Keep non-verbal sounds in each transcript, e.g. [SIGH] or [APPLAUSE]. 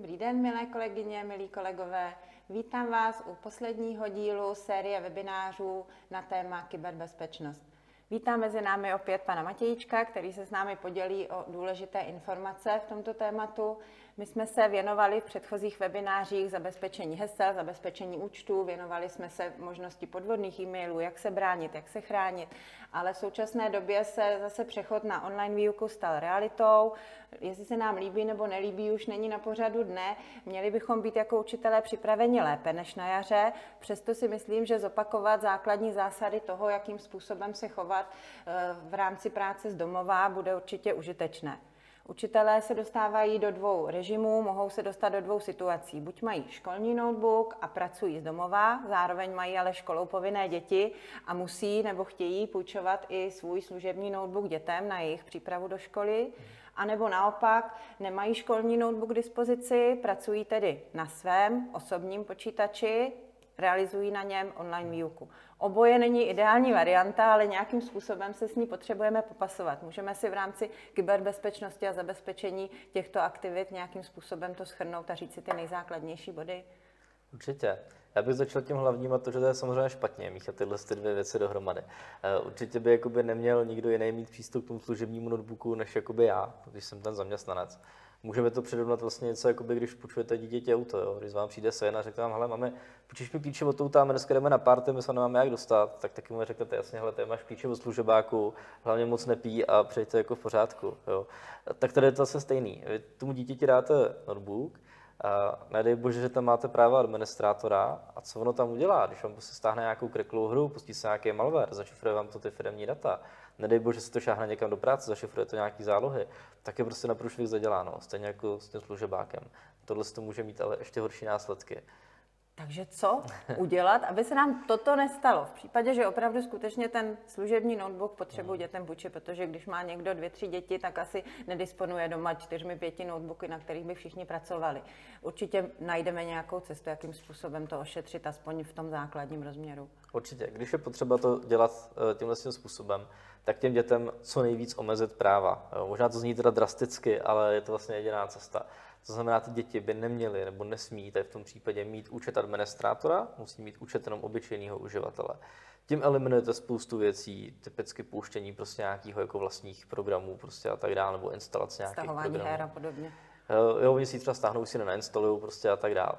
Dobrý den, milé kolegyně, milí kolegové. Vítám vás u posledního dílu série webinářů na téma kyberbezpečnost. Vítám mezi námi opět pana Matějíčka, který se s námi podělí o důležité informace v tomto tématu. My jsme se věnovali v předchozích webinářích zabezpečení hesel, zabezpečení účtů, věnovali jsme se možnosti podvodných e-mailů, jak se bránit, jak se chránit, ale v současné době se zase přechod na online výuku stal realitou. Jestli se nám líbí nebo nelíbí, už není na pořadu dne. Měli bychom být jako učitelé připraveni lépe než na jaře. Přesto si myslím, že zopakovat základní zásady toho, jakým způsobem se chovat eh, v rámci práce z domova, bude určitě užitečné. Učitelé se dostávají do dvou režimů, mohou se dostat do dvou situací. Buď mají školní notebook a pracují z domova, zároveň mají ale školou povinné děti a musí nebo chtějí půjčovat i svůj služební notebook dětem na jejich přípravu do školy. A nebo naopak nemají školní notebook k dispozici, pracují tedy na svém osobním počítači, realizují na něm online výuku. Oboje není ideální varianta, ale nějakým způsobem se s ní potřebujeme popasovat. Můžeme si v rámci kyberbezpečnosti a zabezpečení těchto aktivit nějakým způsobem to schrnout a říct si ty nejzákladnější body? Určitě. Já bych začal tím hlavním a to, že to je samozřejmě špatně míchat tyhle ty dvě věci dohromady. Eh, určitě by jakoby neměl nikdo jiný mít přístup k tomu služebnímu notebooku, než jakoby já, když jsem ten zaměstnanec. Můžeme to přirovnat vlastně něco, jako by, když půjčujete dítěti auto. Jo? Když vám přijde syn a řekne vám, hele, máme, půjčíš mi klíče od auta, my dneska jdeme na party, my se nemáme jak dostat, tak taky mu řeknete, jasně, hele, ty máš klíče od služebáku, hlavně moc nepí a přejte jako v pořádku. Jo? Tak tady je to zase stejný. Vy tomu dítěti dáte notebook, a nedej bože, že tam máte práva administrátora a co ono tam udělá, když vám prostě stáhne nějakou kreklou hru, pustí se nějaký malware, zašifruje vám to ty firmní data, nedej bože, se to šáhne někam do práce, zašifruje to nějaký zálohy, tak je prostě na průšvih zaděláno, stejně jako s tím služebákem. Tohle to může mít ale ještě horší následky. Takže co udělat, aby se nám toto nestalo? V případě, že opravdu skutečně ten služební notebook potřebuje dětem půjčit, protože když má někdo dvě, tři děti, tak asi nedisponuje doma čtyřmi, pěti notebooky, na kterých by všichni pracovali. Určitě najdeme nějakou cestu, jakým způsobem to ošetřit, aspoň v tom základním rozměru. Určitě. Když je potřeba to dělat eh, tímhle způsobem, tak těm dětem co nejvíc omezit práva. Možná to zní teda drasticky, ale je to vlastně jediná cesta. To znamená, ty děti by neměly nebo nesmí tady v tom případě mít účet administrátora, musí mít účet jenom obyčejného uživatele. Tím eliminujete spoustu věcí, typicky pouštění prostě nějakého jako vlastních programů prostě a tak dále, nebo instalace nějakých Stahování programů. her a podobně. Jo, oni si třeba stáhnou, si nenainstalují prostě a tak dále.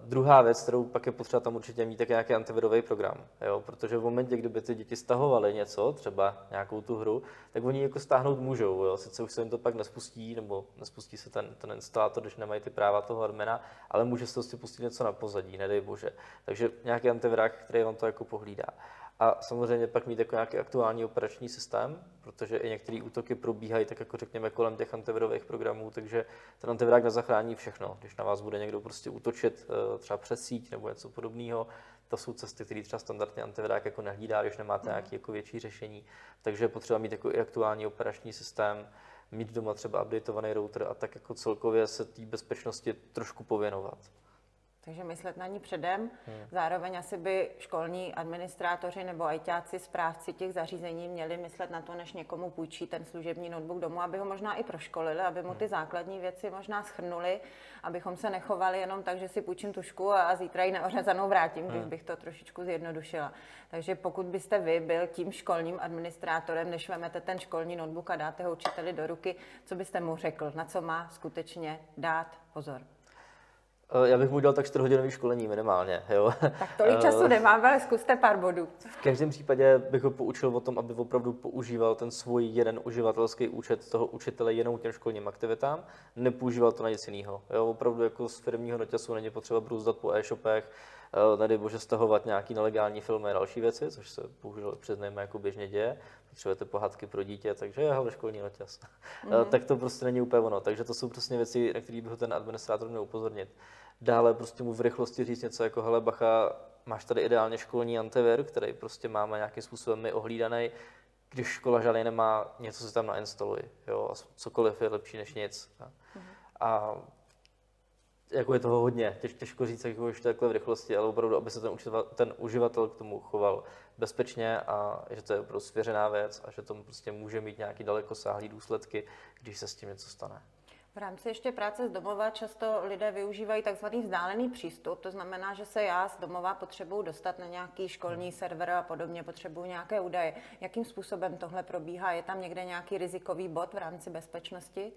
Druhá věc, kterou pak je potřeba tam určitě mít, tak nějaký antivirový program, jo? protože v momentě, kdyby ty děti stahovaly něco, třeba nějakou tu hru, tak oni jako stáhnout můžou, jo? sice už se jim to pak nespustí, nebo nespustí se ten, ten instalátor, když nemají ty práva toho admina, ale může se prostě pustit něco na pozadí, nedej bože. Takže nějaký antivirák, který vám to jako pohlídá. A samozřejmě pak mít jako nějaký aktuální operační systém, protože i některé útoky probíhají tak jako řekněme kolem těch antivirových programů, takže ten antivirák nezachrání všechno. Když na vás bude někdo prostě útočit eh, třeba přes síť nebo něco podobného, to jsou cesty, které třeba standardně antivirák jako nehlídá, když nemáte mm. nějaké jako větší řešení. Takže je potřeba mít jako i aktuální operační systém, mít doma třeba updateovaný router a tak jako celkově se té bezpečnosti trošku pověnovat. Takže myslet na ní předem. Hmm. Zároveň asi by školní administrátoři nebo ajťáci, správci těch zařízení měli myslet na to, než někomu půjčí ten služební notebook domů, aby ho možná i proškolili, aby mu ty hmm. základní věci možná schrnuli, abychom se nechovali jenom tak, že si půjčím tušku a zítra ji neořezanou vrátím, když hmm. bych to trošičku zjednodušila. Takže pokud byste vy byl tím školním administrátorem, než vemete ten školní notebook a dáte ho učiteli do ruky, co byste mu řekl, na co má skutečně dát pozor? Eh, já bych mu dělal tak 4 hodinový školení minimálně. Jo. [LAUGHS] Tak tolik času eh, nemám, ale zkuste pár bodů. V každém případě bych ho poučil o tom, aby opravdu používal ten svůj jeden uživatelský účet toho učitele jenom těm školním aktivitám, nepoužíval to na nic jiného. Jo, opravdu jako z firmního noťasu není potřeba brůzdat po e-shopech, tady eh, bože stahovat nějaký nelegální filmy a další věci, což se bohužel přiznejme jako běžně děje. Potřebujete pohádky pro dítě, takže je hele, školní noťas. Mm-hmm. tak to prostě není úplně ono. Takže to jsou prostě věci, na které by ho ten administrátor měl upozornit. Dále prostě mu v rychlosti říct něco jako, hele bacha, máš tady ideálně školní antivir, který prostě máme nějakým způsobem my ohlídaný, když škola žádný nemá, něco si tam nainstaluj, jo, a cokoliv je lepší než nic. Mm-hmm. A jako je toho hodně, Těž, těžko říct, jak už takhle v rychlosti, ale opravdu, aby se ten uživatel, ten uživatel k tomu choval bezpečně a že to je opravdu svěřená věc a že to prostě může mít nějaký dalekosáhlý důsledky, když se s tím něco stane. V rámci ještě práce z domova často lidé využívají takzvaný vzdálený přístup, to znamená, že se já z domova potřebuji dostat na nějaký školní server a podobně, potřebuji nějaké údaje. Jakým způsobem tohle probíhá? Je tam někde nějaký rizikový bod v rámci bezpečnosti?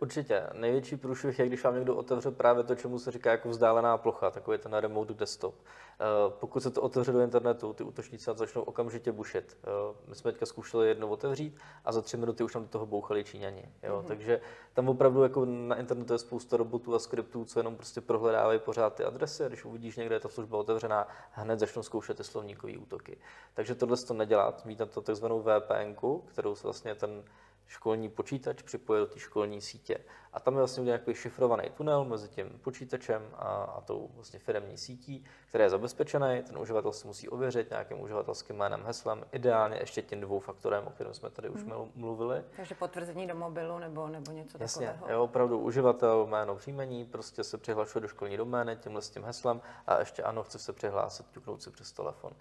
Určitě. Největší průšvih je, když vám někdo otevře právě to, čemu se říká jako vzdálená plocha, takový ten remote desktop. Eh, pokud se to otevře do internetu, ty útočníci začnou okamžitě bušit. Eh, my jsme teďka zkoušeli jedno otevřít a za tři minuty už tam do toho bouchali Číňani. Jo? Mm-hmm. Takže tam opravdu jako na internetu je spousta robotů a skriptů, co jenom prostě prohledávají pořád ty adresy a když uvidíš někde je ta služba otevřená, hned začnou zkoušet ty slovníkové útoky. Takže tohle to nedělat, mít na to takzvanou VPN, kterou se vlastně ten školní počítač připojil do té školní sítě. A tam je vlastně nějaký šifrovaný tunel mezi tím počítačem a, a tou vlastně firmní sítí, která je zabezpečený. Ten uživatel si musí ověřit nějakým uživatelským jménem, heslem, ideálně ještě tím dvou faktorem, o kterém jsme tady už hmm. mluvili. Takže potvrzení do mobilu nebo, nebo něco Jasně, takového. Jo, opravdu uživatel, jméno, příjmení, prostě se přihlašuje do školní domény tímhle s tím heslem a ještě ano, chce se přihlásit, ťuknout si přes telefon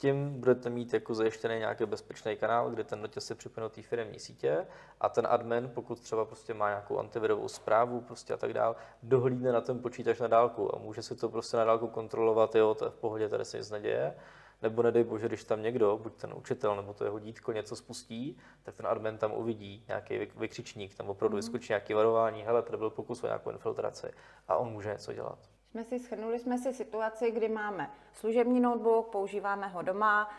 tím budete mít jako zajištěný nějaký bezpečný kanál, kde ten notěz je do té firmní sítě a ten admin, pokud třeba prostě má nějakou antivirovou zprávu prostě a tak dál, dohlídne na ten počítač na dálku a může si to prostě na dálku kontrolovat, jo, to je v pohodě, tady se nic neděje. Nebo nedej bože, když tam někdo, buď ten učitel nebo to jeho dítko něco spustí, tak ten admin tam uvidí nějaký vykřičník, tam opravdu vyskočí nějaké varování, hele, tady byl pokus o nějakou infiltraci a on může něco dělat jsme si schrnuli jsme si situaci, kdy máme služební notebook, používáme ho doma,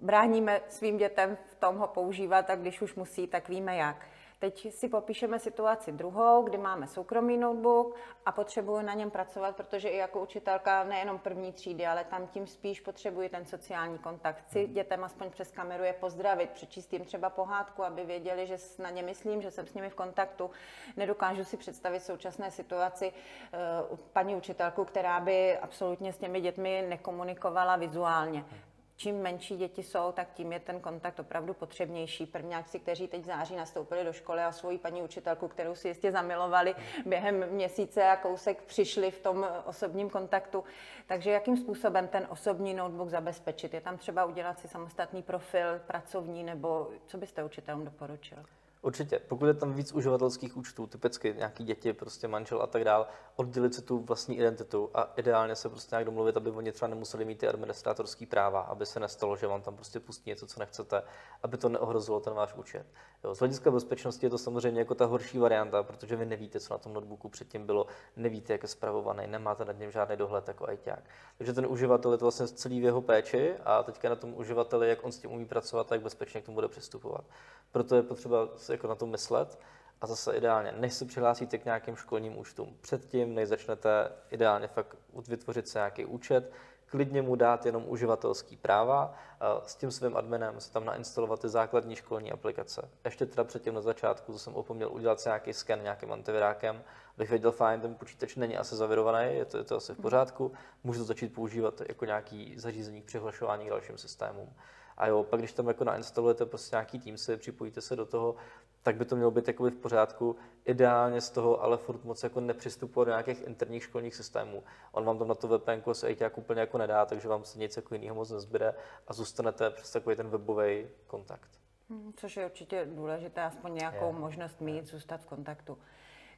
bráníme svým dětem v tom ho používat a když už musí, tak víme jak. Teď si popíšeme situaci druhou, kdy máme soukromý notebook a potřebuji na něm pracovat, protože i jako učitelka nejenom první třídy, ale tam tím spíš potřebuji ten sociální kontakt. Chci hmm. dětem aspoň přes kameru je pozdravit, přečíst jim třeba pohádku, aby věděli, že na ně myslím, že jsem s nimi v kontaktu. Nedokážu si představit současné situaci uh, paní učitelku, která by absolutně s těmi dětmi nekomunikovala vizuálně čím menší děti jsou, tak tím je ten kontakt opravdu potřebnější. Prvňáci, kteří teď v září nastoupili do školy a svoji paní učitelku, kterou si jistě zamilovali, během měsíce a kousek přišli v tom osobním kontaktu. Takže jakým způsobem ten osobní notebook zabezpečit? Je tam třeba udělat si samostatný profil pracovní, nebo co byste učitelům doporučil? Určitě, pokud je tam víc uživatelských účtů, typicky nějaký děti, prostě manžel a tak dál, oddělit si tu vlastní identitu a ideálně se prostě nějak domluvit, aby oni třeba nemuseli mít ty administrátorské práva, aby se nestalo, že vám tam prostě pustí něco, co nechcete, aby to neohrozilo ten váš účet. Jo, z hlediska bezpečnosti je to samozřejmě jako ta horší varianta, protože vy nevíte, co na tom notebooku předtím bylo, nevíte, jak je zpravovaný, nemáte nad ním žádný dohled jako ajťák. Takže ten uživatel je to vlastně celý v jeho péči a teďka na tom uživateli, jak on s tím umí pracovat, tak bezpečně k tomu bude přistupovat. Proto je potřeba jako na to myslet. A zase ideálně, než se přihlásíte k nějakým školním účtům, předtím, než začnete ideálně fakt vytvořit se nějaký účet, klidně mu dát jenom uživatelský práva, s tím svým adminem se tam nainstalovat ty základní školní aplikace. Ještě teda předtím na začátku, to jsem opomněl udělat si nějaký sken nějakým antivirákem, abych věděl, fajn, ten počítač není asi zavirovaný, je to, je to asi v pořádku, můžu to začít používat jako nějaký zařízení k přihlašování k dalším systémům. A jo, pak když tam jako nainstalujete prostě nějaký tým, si připojíte se do toho, tak by to mělo být jakoby v pořádku. Ideálně z toho ale furt moc jako nepřistupovat do nějakých interních školních systémů. On vám tam na to VPN se jako úplně jako nedá, takže vám se nic jako jiného moc nezbyde a zůstanete přes takový ten webový kontakt. Hmm, což je určitě důležité, aspoň nějakou je. možnost mít, zůstat v kontaktu.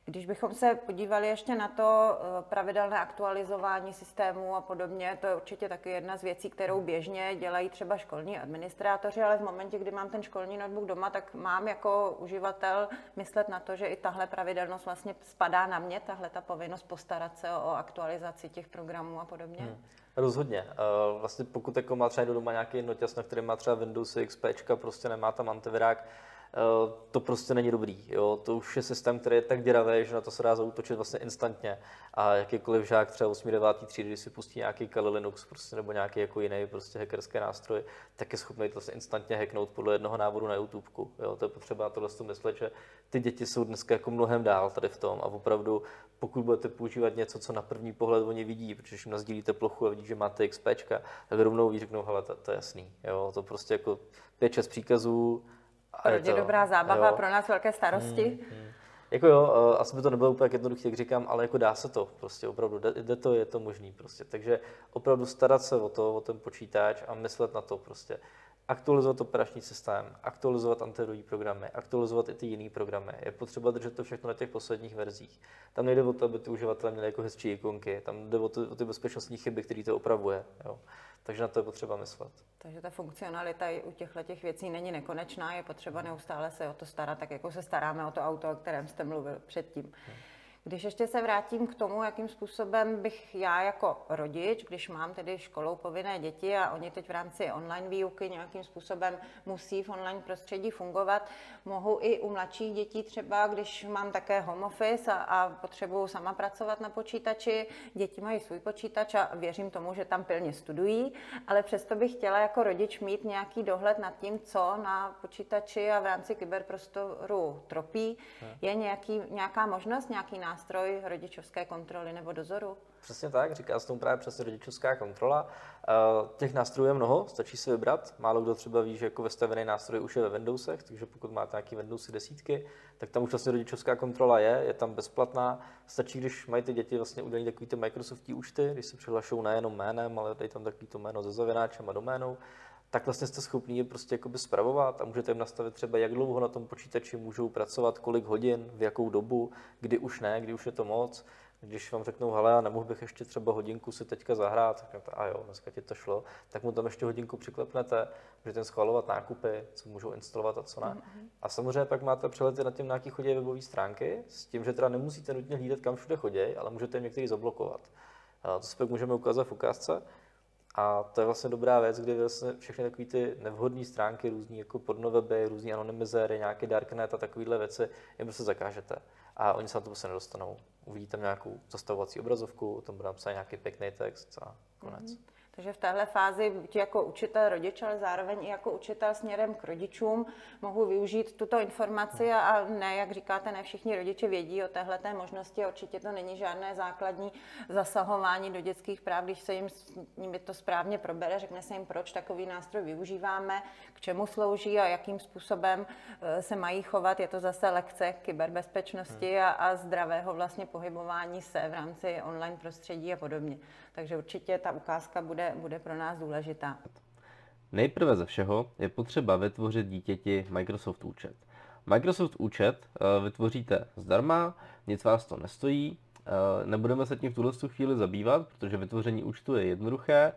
Když bychom se podívali ještě na to eh, pravidelné aktualizování systému a podobně, to je určitě taky jedna z věcí, kterou běžně dělají třeba školní administrátoři, ale v momentě, kdy mám ten školní notebook doma, tak mám jako uživatel myslet na to, že i tahle pravidelnost vlastně spadá na mě, tahle ta povinnost postarat se o aktualizaci těch programů a podobně. Hmm. Rozhodně. Eh, vlastně pokud jako má třeba doma nějaký notěs, na kterém má třeba Windows XP, prostě nemá tam antivirák, to prostě není dobrý. Jo? To už je systém, který je tak děravý, že na to se dá zautočit vlastně instantně. A jakýkoliv žák třeba 8. 9. třídy, když si pustí nějaký Kali Linux prostě, nebo nějaký jako jiný prostě hackerský nástroj, tak je schopný to vlastně instantně hacknout podle jednoho návodu na YouTube. Jo? To je potřeba tohle myslet, že ty děti jsou dneska jako mnohem dál tady v tom a opravdu pokud budete používat něco, co na první pohled oni vidí, protože jim nazdílíte plochu a vidí, že máte XP, tak rovnou ví, řeknou, hele, to, to je jasný. Jo? To prostě jako 5-6 příkazů, pro ně dobrá zábava, jo. pro nás velké starosti. Hmm, hmm. Jako jo, eh, asi by to nebylo úplně jednoduché, jak říkám, ale jako dá se to, prostě opravdu, jde to, je to možný prostě. Takže opravdu starat se o to, o ten počítač a myslet na to prostě aktualizovat operační systém, aktualizovat antivirový programy, aktualizovat i ty jiné programy. Je potřeba držet to všechno na těch posledních verzích. Tam nejde o to, aby ty uživatelé měli jako hezčí ikonky, tam jde o, to, o ty bezpečnostní chyby, které to opravuje. Jo. Takže na to je potřeba myslet. Takže ta funkcionalita u těchto těch věcí není nekonečná, je potřeba neustále se o to starat, tak jako se staráme o to auto, o kterém jste mluvil předtím. Hmm. Když ještě se vrátím k tomu, jakým způsobem bych já jako rodič, když mám tedy školou povinné děti a oni teď v rámci online výuky nějakým způsobem musí v online prostředí fungovat, mohu i u mladších dětí třeba, když mám také home office a, a potřebuju sama pracovat na počítači, děti mají svůj počítač a věřím tomu, že tam pilně studují, ale přesto bych chtěla jako rodič mít nějaký dohled nad tím, co na počítači a v rámci kyberprostoru tropí. Je nějaký, nějaká možnost, nějaký nástroj, nástroj rodičovské kontroly nebo dozoru? Přesně tak, říká se tomu právě přesně rodičovská kontrola. Eh, těch nástrojů je mnoho, stačí si vybrat. Málo kdo třeba ví, že jako vestavený nástroj už je ve Windowsech, takže pokud máte nějaký Windowsy desítky, tak tam už vlastně rodičovská kontrola je, je tam bezplatná. Stačí, když mají ty děti vlastně udělení takový ty Microsoftí účty, když se přihlašují nejenom jménem, ale dají tam takový to jméno ze zavináčem a doménou, tak vlastně jste schopni je prostě jakoby spravovat a můžete jim nastavit třeba, jak dlouho na tom počítači můžou pracovat, kolik hodin, v jakou dobu, kdy už ne, kdy už je to moc. Když vám řeknou, hele, a nemohl bych ještě třeba hodinku si teďka zahrát, řeknete, a jo, dneska ti to šlo, tak mu tam ještě hodinku přiklepnete, můžete schvalovat nákupy, co můžou instalovat a co ne. Mm-hmm. A samozřejmě pak máte přelety na tím, na jaký chodí webové stránky, s tím, že teda nemusíte nutně hlídat, kam všude chodí, ale můžete jim některý zablokovat. A to si pak můžeme ukázat v ukázce. A to je vlastně dobrá věc, kdy vlastně všechny takové ty nevhodné stránky, různý jako pornoveby, různý anonymizéry, nějaké darknet a takovéhle věci, jim prostě zakážete. A oni se na to prostě nedostanou. Uvidíte tam nějakou zastavovací obrazovku, tam bude napsat nějaký pěkný text a konec. Mm-hmm. Takže v téhle fázi buď jako učitel rodič, ale zároveň i jako učitel směrem k rodičům mohu využít tuto informaci a ne, jak říkáte, ne všichni rodiče vědí o téhle možnosti. Určitě to není žádné základní zasahování do dětských práv, když se jim s nimi to správně probere, řekne se jim, proč takový nástroj využíváme, k čemu slouží a jakým způsobem eh, se mají chovat. Je to zase lekce kyberbezpečnosti a, a zdravého vlastně pohybování se v rámci online prostředí a podobně. Takže určitě ta ukázka bude, bude pro nás důležitá. Nejprve ze všeho je potřeba vytvořit dítěti Microsoft účet. Microsoft účet eh, vytvoříte zdarma, nic vás to nestojí, eh, nebudeme se tím v tuhle chvíli zabývat, protože vytvoření účtu je jednoduché.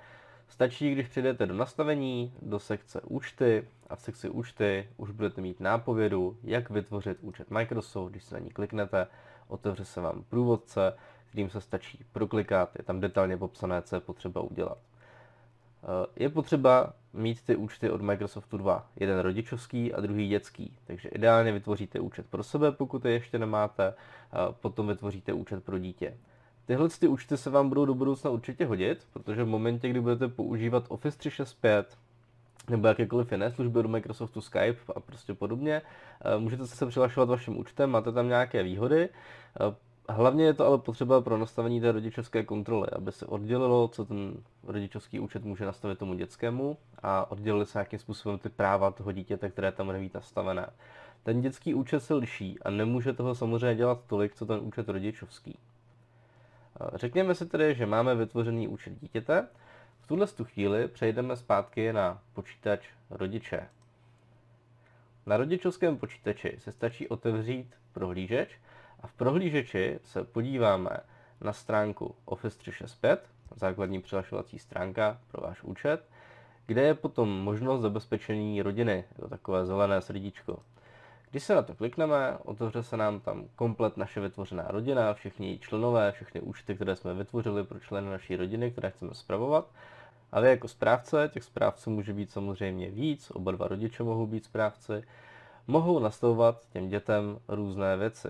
Stačí, když přijdete do nastavení, do sekce účty a v sekci účty už budete mít nápovědu, jak vytvořit účet Microsoft. Když se na ní kliknete, otevře se vám průvodce, kterým se stačí proklikat, je tam detailně popsané, co je potřeba udělat. Eh, je potřeba mít ty účty od Microsoftu dva, jeden rodičovský a druhý dětský. Takže ideálně vytvoříte účet pro sebe, pokud je ještě nemáte, potom vytvoříte účet pro dítě. Tyhle ty účty se vám budou do budoucna určitě hodit, protože v momentě, kdy budete používat Office 365 nebo jakékoliv jiné služby od Microsoftu Skype a prostě podobně, eh, můžete se přihlašovat vaším účtem, máte tam nějaké výhody. Eh, Hlavně je to ale potřeba pro nastavení té rodičovské kontroly, aby se oddělilo, co ten rodičovský účet může nastavit tomu dětskému a oddělili se nějakým způsobem ty práva toho dítěte, které tam neví nastavené. Ten dětský účet se liší a nemůže toho samozřejmě dělat tolik, co ten účet rodičovský. Řekněme si tedy, že máme vytvořený účet dítěte. V tuhle chvíli přejdeme zpátky na počítač rodiče. Na rodičovském počítači se stačí otevřít prohlížeč a v prohlížeči se podíváme na stránku Office 365, základní přihlašovací stránka pro váš účet, kde je potom možnost zabezpečení rodiny, to takové zelené srdíčko. Když se na to klikneme, otevře se nám tam komplet naše vytvořená rodina, všichni členové, všechny účty, které jsme vytvořili pro členy naší rodiny, které chceme zpravovat. A vy jako správce, těch správců může být samozřejmě víc, oba dva rodiče mohou být správci, mohou nastavovat těm dětem různé věci.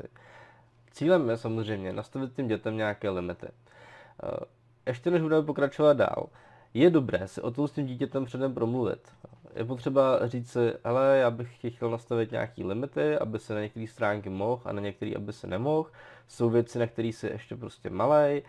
Cílem je samozřejmě nastavit těm dětem nějaké limity. Eh, ještě než budeme pokračovat dál, je dobré si o tom s tím dítětem předem promluvit. Je potřeba říct si, hele, já bych chtěl nastavit nějaký limity, aby se na některé stránky mohl a na některé, aby se nemohl. Jsou věci, na které si ještě prostě malej,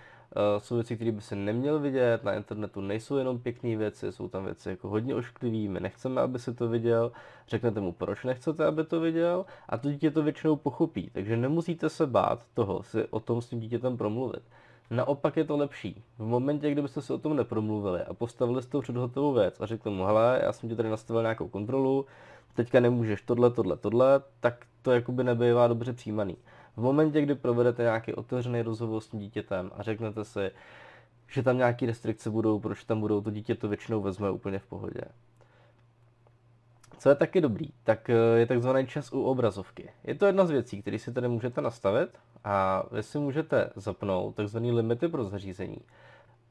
jsou věci, které by se neměl vidět, na internetu nejsou jenom pěkné věci, jsou tam věci jako hodně ošklivý, my nechceme, aby si to viděl, řeknete mu, proč nechcete, aby to viděl a to dítě to většinou pochopí, takže nemusíte se bát toho si o tom s tím dítětem promluvit. Naopak je to lepší. V momentě, kdybyste se o tom nepromluvili a postavili jste před hotovou věc a řekli mu, hele, já jsem ti tady nastavil nějakou kontrolu, teďka nemůžeš tohle, tohle, tohle, tak to jakoby nebývá dobře přijímaný. V momentě, kdy provedete nějaký otevřený rozhovor s tím dítětem a řeknete si, že tam nějaké restrikce budou, proč tam budou, to dítě to většinou vezme úplně v pohodě. Co je taky dobrý, tak eh, je takzvaný čas u obrazovky. Je to jedna z věcí, které si tady můžete nastavit a vy si můžete zapnout takzvané limity pro zařízení.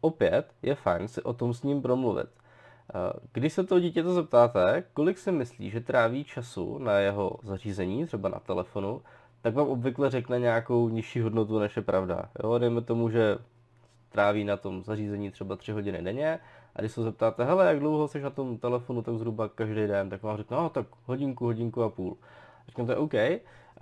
Opět je fajn si o tom s ním promluvit. Eh, když se toho dítěte zeptáte, kolik si myslí, že tráví času na jeho zařízení, třeba na telefonu, tak vám obvykle řekne nějakou nižší hodnotu, než je pravda. Jo, dejme tomu, že tráví na tom zařízení třeba 3 hodiny denně a když se zeptáte, hele, jak dlouho jsi na tom telefonu, tak zhruba každý den, tak vám řekne, no tak hodinku, hodinku a půl. Řeknete, OK,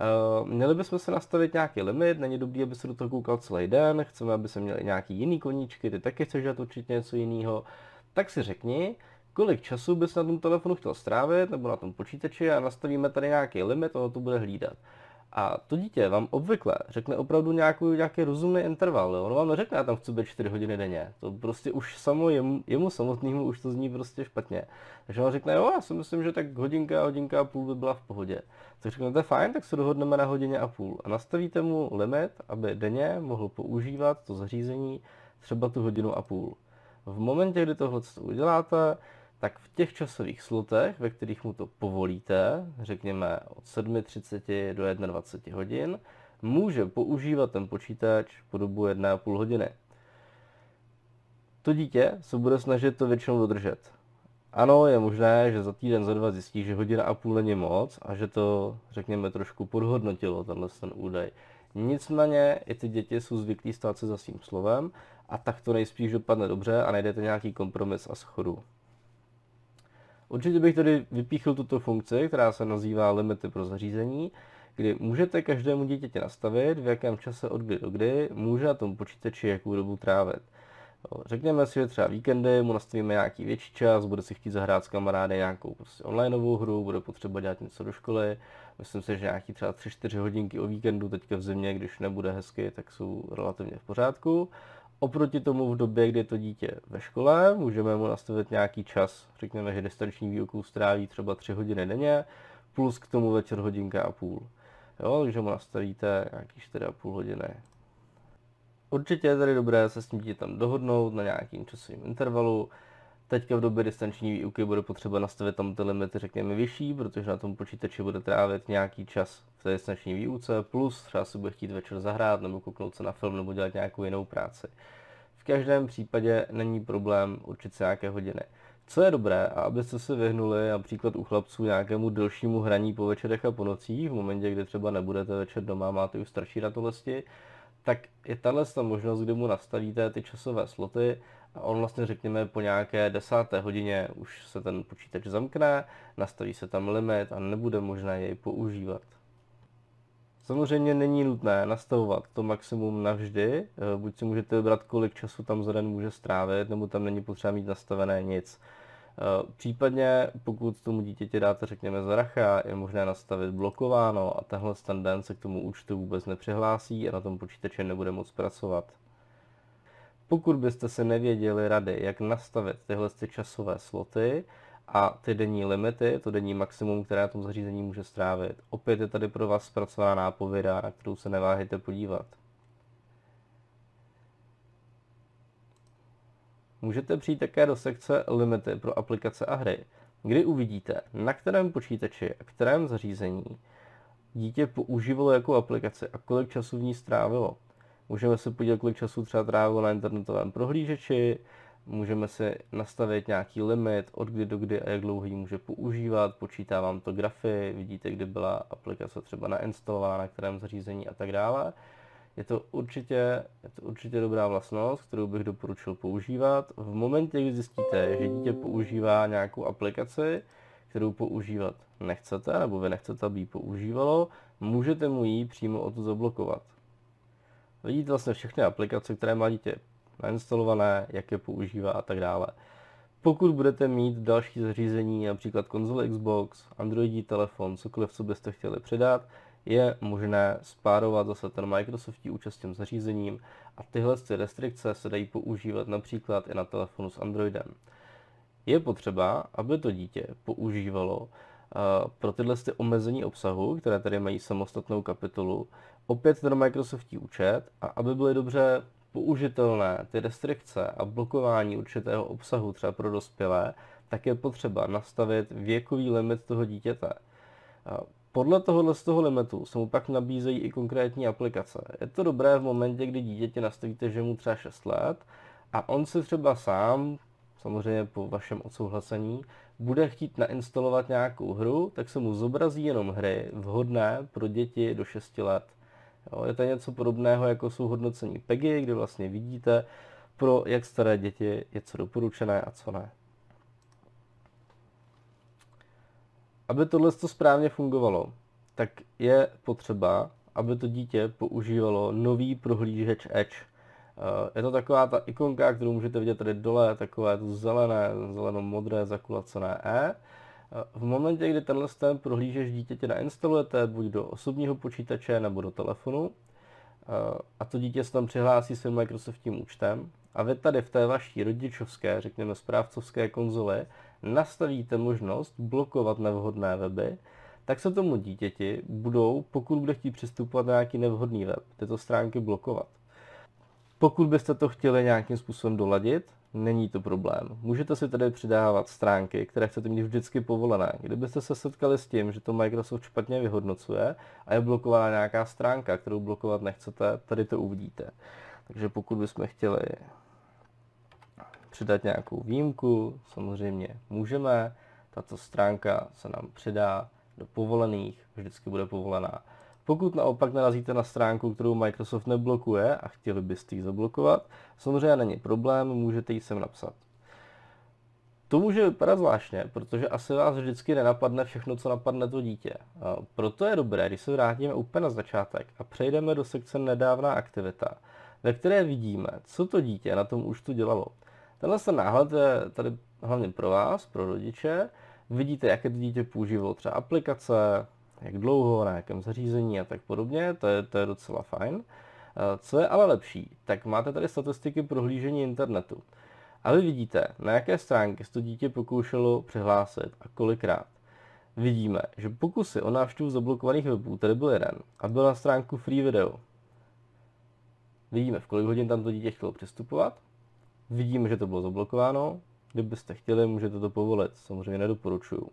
Uh, měli bychom se nastavit nějaký limit, není dobrý, aby se do toho koukal celý den, chceme, aby se měli nějaký jiný koníčky, ty taky chceš dělat určitě něco jiného, tak si řekni, kolik času bys na tom telefonu chtěl strávit, nebo na tom počítači a nastavíme tady nějaký limit, ono to bude hlídat. A to dítě vám obvykle řekne opravdu nějaký, nějaký rozumný interval. Jo? Ono vám neřekne, já tam chci být 4 hodiny denně. To prostě už samo jemu, jemu samotnému už to zní prostě špatně. Takže on řekne, jo, já si myslím, že tak hodinka, hodinka a půl by byla v pohodě. Tak řeknete, fajn, tak se dohodneme na hodině a půl. A nastavíte mu limit, aby denně mohl používat to zařízení třeba tu hodinu a půl. V momentě, kdy tohle uděláte, tak v těch časových slotech, ve kterých mu to povolíte, řekněme od 7.30 do 21 hodin, může používat ten počítač po dobu 1,5 hodiny. To dítě se bude snažit to většinou dodržet. Ano, je možné, že za týden, za dva zjistí, že hodina a půl není moc a že to, řekněme, trošku podhodnotilo tenhle ten údaj. Nicméně i ty děti jsou zvyklí stát se za svým slovem a tak to nejspíš dopadne dobře a najdete nějaký kompromis a schodu. Určitě bych tady vypíchl tuto funkci, která se nazývá limity pro zařízení, kdy můžete každému dítěti nastavit, v jakém čase od kdy do kdy může na tom počítači jakou dobu trávit. Řekněme si, že třeba víkendy mu nastavíme nějaký větší čas, bude si chtít zahrát s kamarády nějakou prostě onlineovou hru, bude potřeba dělat něco do školy. Myslím si, že nějaký třeba 3-4 hodinky o víkendu teďka v zimě, když nebude hezky, tak jsou relativně v pořádku. Oproti tomu v době, kdy je to dítě ve škole, můžeme mu nastavit nějaký čas, řekněme, že distanční výukou stráví třeba 3 hodiny denně, plus k tomu večer hodinka a půl. Jo, takže mu nastavíte nějaký 4,5 hodiny. Určitě je tady dobré se s tím dítětem dohodnout na nějakým časovým intervalu. Teďka v době distanční výuky bude potřeba nastavit tam ty limity, řekněme, vyšší, protože na tom počítači bude trávit nějaký čas v té distanční výuce, plus třeba si bude chtít večer zahrát, nebo kouknout se na film, nebo dělat nějakou jinou práci. V každém případě není problém určit se nějaké hodiny. Co je dobré, a abyste se vyhnuli například u chlapců nějakému delšímu hraní po večerech a po nocích, v momentě, kdy třeba nebudete večer doma, máte už starší ratolesti, tak je tahle možnost, kdy mu nastavíte ty časové sloty a on vlastně řekněme po nějaké desáté hodině už se ten počítač zamkne, nastaví se tam limit a nebude možné jej používat. Samozřejmě není nutné nastavovat to maximum navždy, eh, buď si můžete vybrat, kolik času tam za den může strávit, nebo tam není potřeba mít nastavené nic. Eh, případně, pokud tomu dítěti dáte, řekněme, zaracha, je možné nastavit blokováno a tenhle ten den se k tomu účtu vůbec nepřihlásí a na tom počítači nebude moc pracovat. Pokud byste se nevěděli rady, jak nastavit tyhle ty časové sloty a ty denní limity, to denní maximum, které na tom zařízení může strávit, opět je tady pro vás zpracovaná nápověda, na kterou se neváhejte podívat. Můžete přijít také do sekce Limity pro aplikace a hry, kdy uvidíte, na kterém počítači a kterém zařízení dítě používalo jakou aplikaci a kolik času v ní strávilo. Můžeme se podívat, kolik času třeba trávilo na internetovém prohlížeči, můžeme si nastavit nějaký limit, od kdy do kdy a jak dlouho ji může používat, počítá vám to grafy, vidíte, kdy byla aplikace třeba nainstalovaná, na kterém zařízení a tak dále. Je to určitě, je to určitě dobrá vlastnost, kterou bych doporučil používat. V momentě, kdy zjistíte, že dítě používá nějakou aplikaci, kterou používat nechcete, nebo vy nechcete, aby ji používalo, můžete mu ji přímo o to zablokovat. Vidíte vlastně všechny aplikace, které má dítě nainstalované, jak je používá a tak dále. Pokud budete mít další zařízení, například konzole Xbox, Androidí telefon, cokoliv, co byste chtěli přidat, je možné spárovat zase ten Microsoftí účast zařízením a tyhle ty restrikce se dají používat například i na telefonu s Androidem. Je potřeba, aby to dítě používalo uh, pro tyhle ty omezení obsahu, které tady mají samostatnou kapitolu, opět ten Microsoftí účet a aby byly dobře použitelné ty restrikce a blokování určitého obsahu třeba pro dospělé, tak je potřeba nastavit věkový limit toho dítěte. Podle tohohle z toho limitu se mu pak nabízejí i konkrétní aplikace. Je to dobré v momentě, kdy dítěti nastavíte, že mu třeba 6 let a on si třeba sám, samozřejmě po vašem odsouhlasení, bude chtít nainstalovat nějakou hru, tak se mu zobrazí jenom hry vhodné pro děti do 6 let. Jo, je to něco podobného, jako jsou hodnocení PEGI, kde vlastně vidíte, pro jak staré děti je co doporučené a co ne. Aby tohle to správně fungovalo, tak je potřeba, aby to dítě používalo nový prohlížeč Edge. Eh, je to taková ta ikonka, kterou můžete vidět tady dole, takové to zelené, zeleno-modré zakulacené E. V momentě, kdy tenhle ten prohlížeč dítěte nainstalujete buď do osobního počítače nebo do telefonu, a to dítě se tam přihlásí svým Microsoftím účtem a vy tady v té vaší rodičovské, řekněme správcovské konzoli, nastavíte možnost blokovat nevhodné weby, tak se tomu dítěti budou, pokud bude chtít přistupovat na nějaký nevhodný web, tyto stránky blokovat. Pokud byste to chtěli nějakým způsobem doladit, není to problém. Můžete si tady přidávat stránky, které chcete mít vždycky povolené. Kdybyste se setkali s tím, že to Microsoft špatně vyhodnocuje a je blokovaná nějaká stránka, kterou blokovat nechcete, tady to uvidíte. Takže pokud bychom chtěli přidat nějakou výjimku, samozřejmě můžeme. Tato stránka se nám přidá do povolených, vždycky bude povolená. Pokud naopak narazíte na stránku, kterou Microsoft neblokuje a chtěli byste ji zablokovat, samozřejmě není problém, můžete ji sem napsat. To může vypadat zvláštně, protože asi vás vždycky nenapadne všechno, co napadne to dítě. Proto je dobré, když se vrátíme úplně na začátek a přejdeme do sekce nedávná aktivita, ve které vidíme, co to dítě na tom účtu dělalo. Tenhle ten náhled je tady hlavně pro vás, pro rodiče. Vidíte, jaké to dítě používalo třeba aplikace, jak dlouho, na jakém zařízení a tak podobně, to je, to je docela fajn. Eh, co je ale lepší, tak máte tady statistiky prohlížení internetu. A vy vidíte, na jaké stránky se to dítě pokoušelo přihlásit a kolikrát. Vidíme, že pokusy o návštěvu zablokovaných webů tady byl jeden a byl na stránku Free Video. Vidíme, v kolik hodin tam to dítě chtělo přistupovat. Vidíme, že to bylo zablokováno. Kdybyste chtěli, můžete to povolit. Samozřejmě nedoporučuju.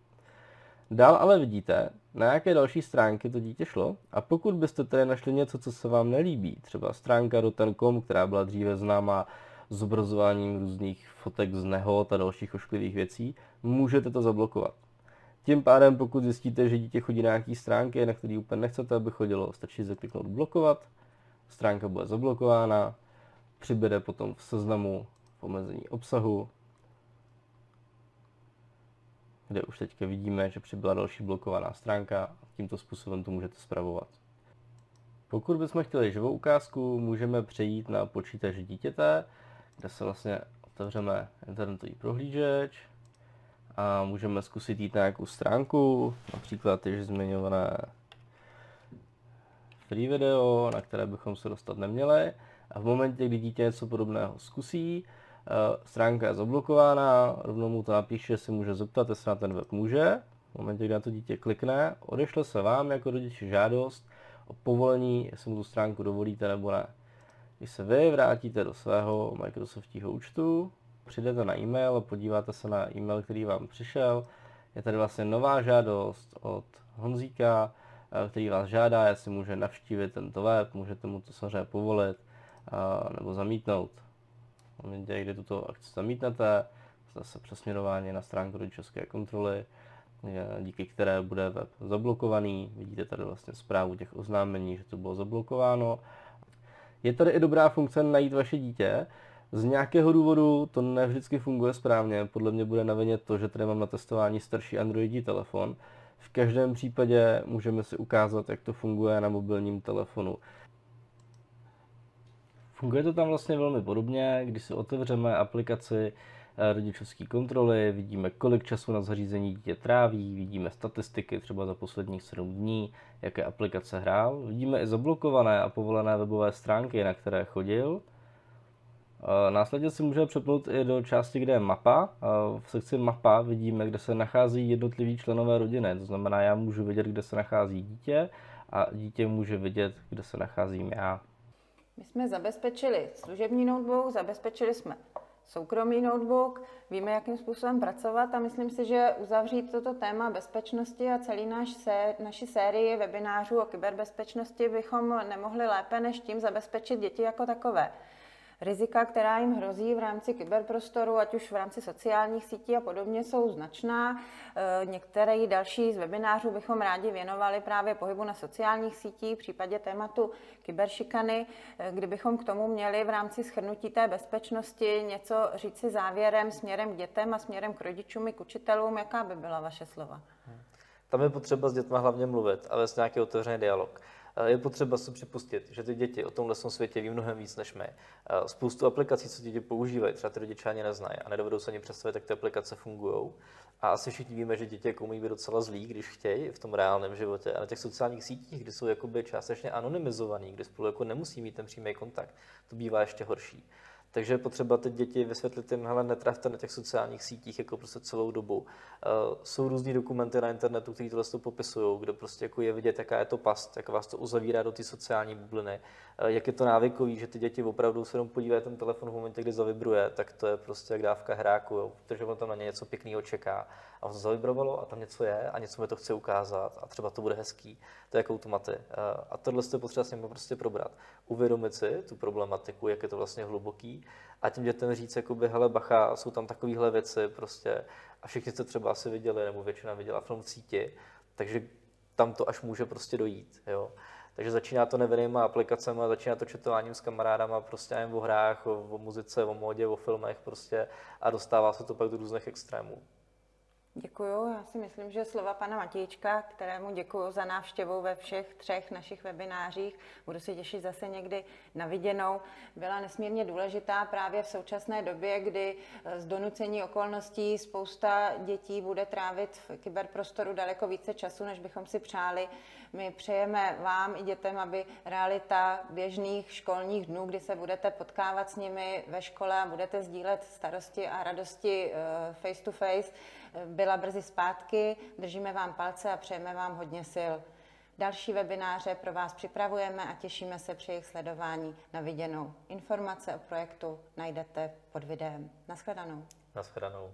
Dál ale vidíte, na jaké další stránky to dítě šlo a pokud byste tady našli něco, co se vám nelíbí, třeba stránka roten.com, která byla dříve známá zobrazováním různých fotek z nehod a dalších ošklivých věcí, můžete to zablokovat. Tím pádem, pokud zjistíte, že dítě chodí na nějaké stránky, na které úplně nechcete, aby chodilo, stačí zakliknout blokovat, stránka bude zablokována, přibude potom v seznamu v omezení obsahu kde už teďka vidíme, že přibyla další blokovaná stránka a tímto způsobem to můžete zpravovat. Pokud bychom chtěli živou ukázku, můžeme přejít na počítač dítěte, kde se vlastně otevřeme internetový prohlížeč a můžeme zkusit jít na nějakou stránku, například již zmiňované free video, na které bychom se dostat neměli. A v momentě, kdy dítě něco podobného zkusí, stránka je zablokována, rovnou mu to napíše, si může zeptat, jestli na ten web může. V momentě, kdy na to dítě klikne, odešle se vám jako rodiči žádost o povolení, jestli mu tu stránku dovolíte nebo ne. Když se vy vrátíte do svého Microsoftního účtu, přijdete na e-mail podíváte se na e-mail, který vám přišel, je tady vlastně nová žádost od Honzíka, eh, který vás žádá, jestli může navštívit tento web, můžete mu to samozřejmě povolit eh, nebo zamítnout. V momentě, kdy tuto akci zamítnete, zase přesměrování na stránku rodičovské kontroly, díky které bude web zablokovaný. Vidíte tady vlastně zprávu těch oznámení, že to bylo zablokováno. Je tady i dobrá funkce najít vaše dítě. Z nějakého důvodu to ne vždycky funguje správně. Podle mě bude na vině to, že tady mám na testování starší Androidí telefon. V každém případě můžeme si ukázat, jak to funguje na mobilním telefonu. Funguje to tam vlastně velmi podobně, když si otevřeme aplikaci eh, rodičovské kontroly, vidíme, kolik času na zařízení dítě tráví, vidíme statistiky třeba za posledních 7 dní, jaké aplikace hrál, vidíme i zablokované a povolené webové stránky, na které chodil. Eh, následně si můžeme přepnout i do části, kde je mapa. Eh, v sekci mapa vidíme, kde se nachází jednotliví členové rodiny. To znamená, já můžu vidět, kde se nachází dítě a dítě může vidět, kde se nacházím já. My jsme zabezpečili služební notebook, zabezpečili jsme soukromý notebook, víme, jakým způsobem pracovat a myslím si, že uzavřít toto téma bezpečnosti a celý náš sé, naši sérii webinářů o kyberbezpečnosti bychom nemohli lépe než tím zabezpečit děti jako takové rizika, která jim hrozí v rámci kyberprostoru, ať už v rámci sociálních sítí a podobně, jsou značná. E, některé další z webinářů bychom rádi věnovali právě pohybu na sociálních sítích, v případě tématu kyberšikany, e, kdybychom k tomu měli v rámci schrnutí té bezpečnosti něco říci závěrem směrem k dětem a směrem k rodičům i k učitelům, jaká by byla vaše slova? Tam je potřeba s dětmi hlavně mluvit a vést nějaký otevřený dialog. Eh, je potřeba si připustit, že ty děti o tomhle světě ví mnohem víc než my. Eh, spoustu aplikací, co děti používají, třeba ty rodiče ani neznají a nedovedou se ani představit, jak ty aplikace fungují. A asi všichni víme, že děti jako umí být docela zlí, když chtějí v tom reálném životě. A na těch sociálních sítích, kdy jsou jakoby částečně anonymizovaný, kdy spolu jako nemusí mít ten přímý kontakt, to bývá ještě horší. Takže je potřeba ty děti vysvětlit jim, hele, netravte na těch sociálních sítích jako prostě celou dobu. Uh, jsou různý dokumenty na internetu, které tohle to popisují, kde prostě jako je vidět, jaká je to past, jak vás to uzavírá do té sociální bubliny, uh, jak je to návykový, že ty děti opravdu se jenom podívají ten telefon v momentě, kdy zavibruje, tak to je prostě jak dávka hráku, jo, protože on tam na ně něco pěkného čeká. A on zavibrovalo a tam něco je a něco mi to chce ukázat a třeba to bude hezký. To je jako automaty. Uh, a tohle je potřeba s prostě probrat. Uvědomit si tu problematiku, jak je to vlastně hluboký a těm dětem říct, jakoby, hele bacha, jsou tam takovéhle věci prostě a všichni jste třeba asi viděli, nebo většina viděla v síti, takže tam to až může prostě dojít, jo. Takže začíná to nevinnýma aplikacemi, začíná to četováním s kamarádama, prostě jen o hrách, o, o muzice, o módě, o filmech prostě a dostává se to pak do různých extrémů. Děkuju. Já si myslím, že slova pana Matějčka, kterému děkuji za návštěvu ve všech třech našich webinářích, budu se těšit zase někdy na viděnou, byla nesmírně důležitá právě v současné době, kdy eh, z donucení okolností spousta dětí bude trávit v kyberprostoru daleko více času, než bychom si přáli. My přejeme vám i dětem, aby realita běžných školních dnů, kdy se budete potkávat s nimi ve škole a budete sdílet starosti a radosti eh, face to face, byla brzy zpátky. Držíme vám palce a přejeme vám hodně sil. Další webináře pro vás připravujeme a těšíme se při jejich sledování na viděnou. Informace o projektu najdete pod videem. Naschledanou. Naschledanou.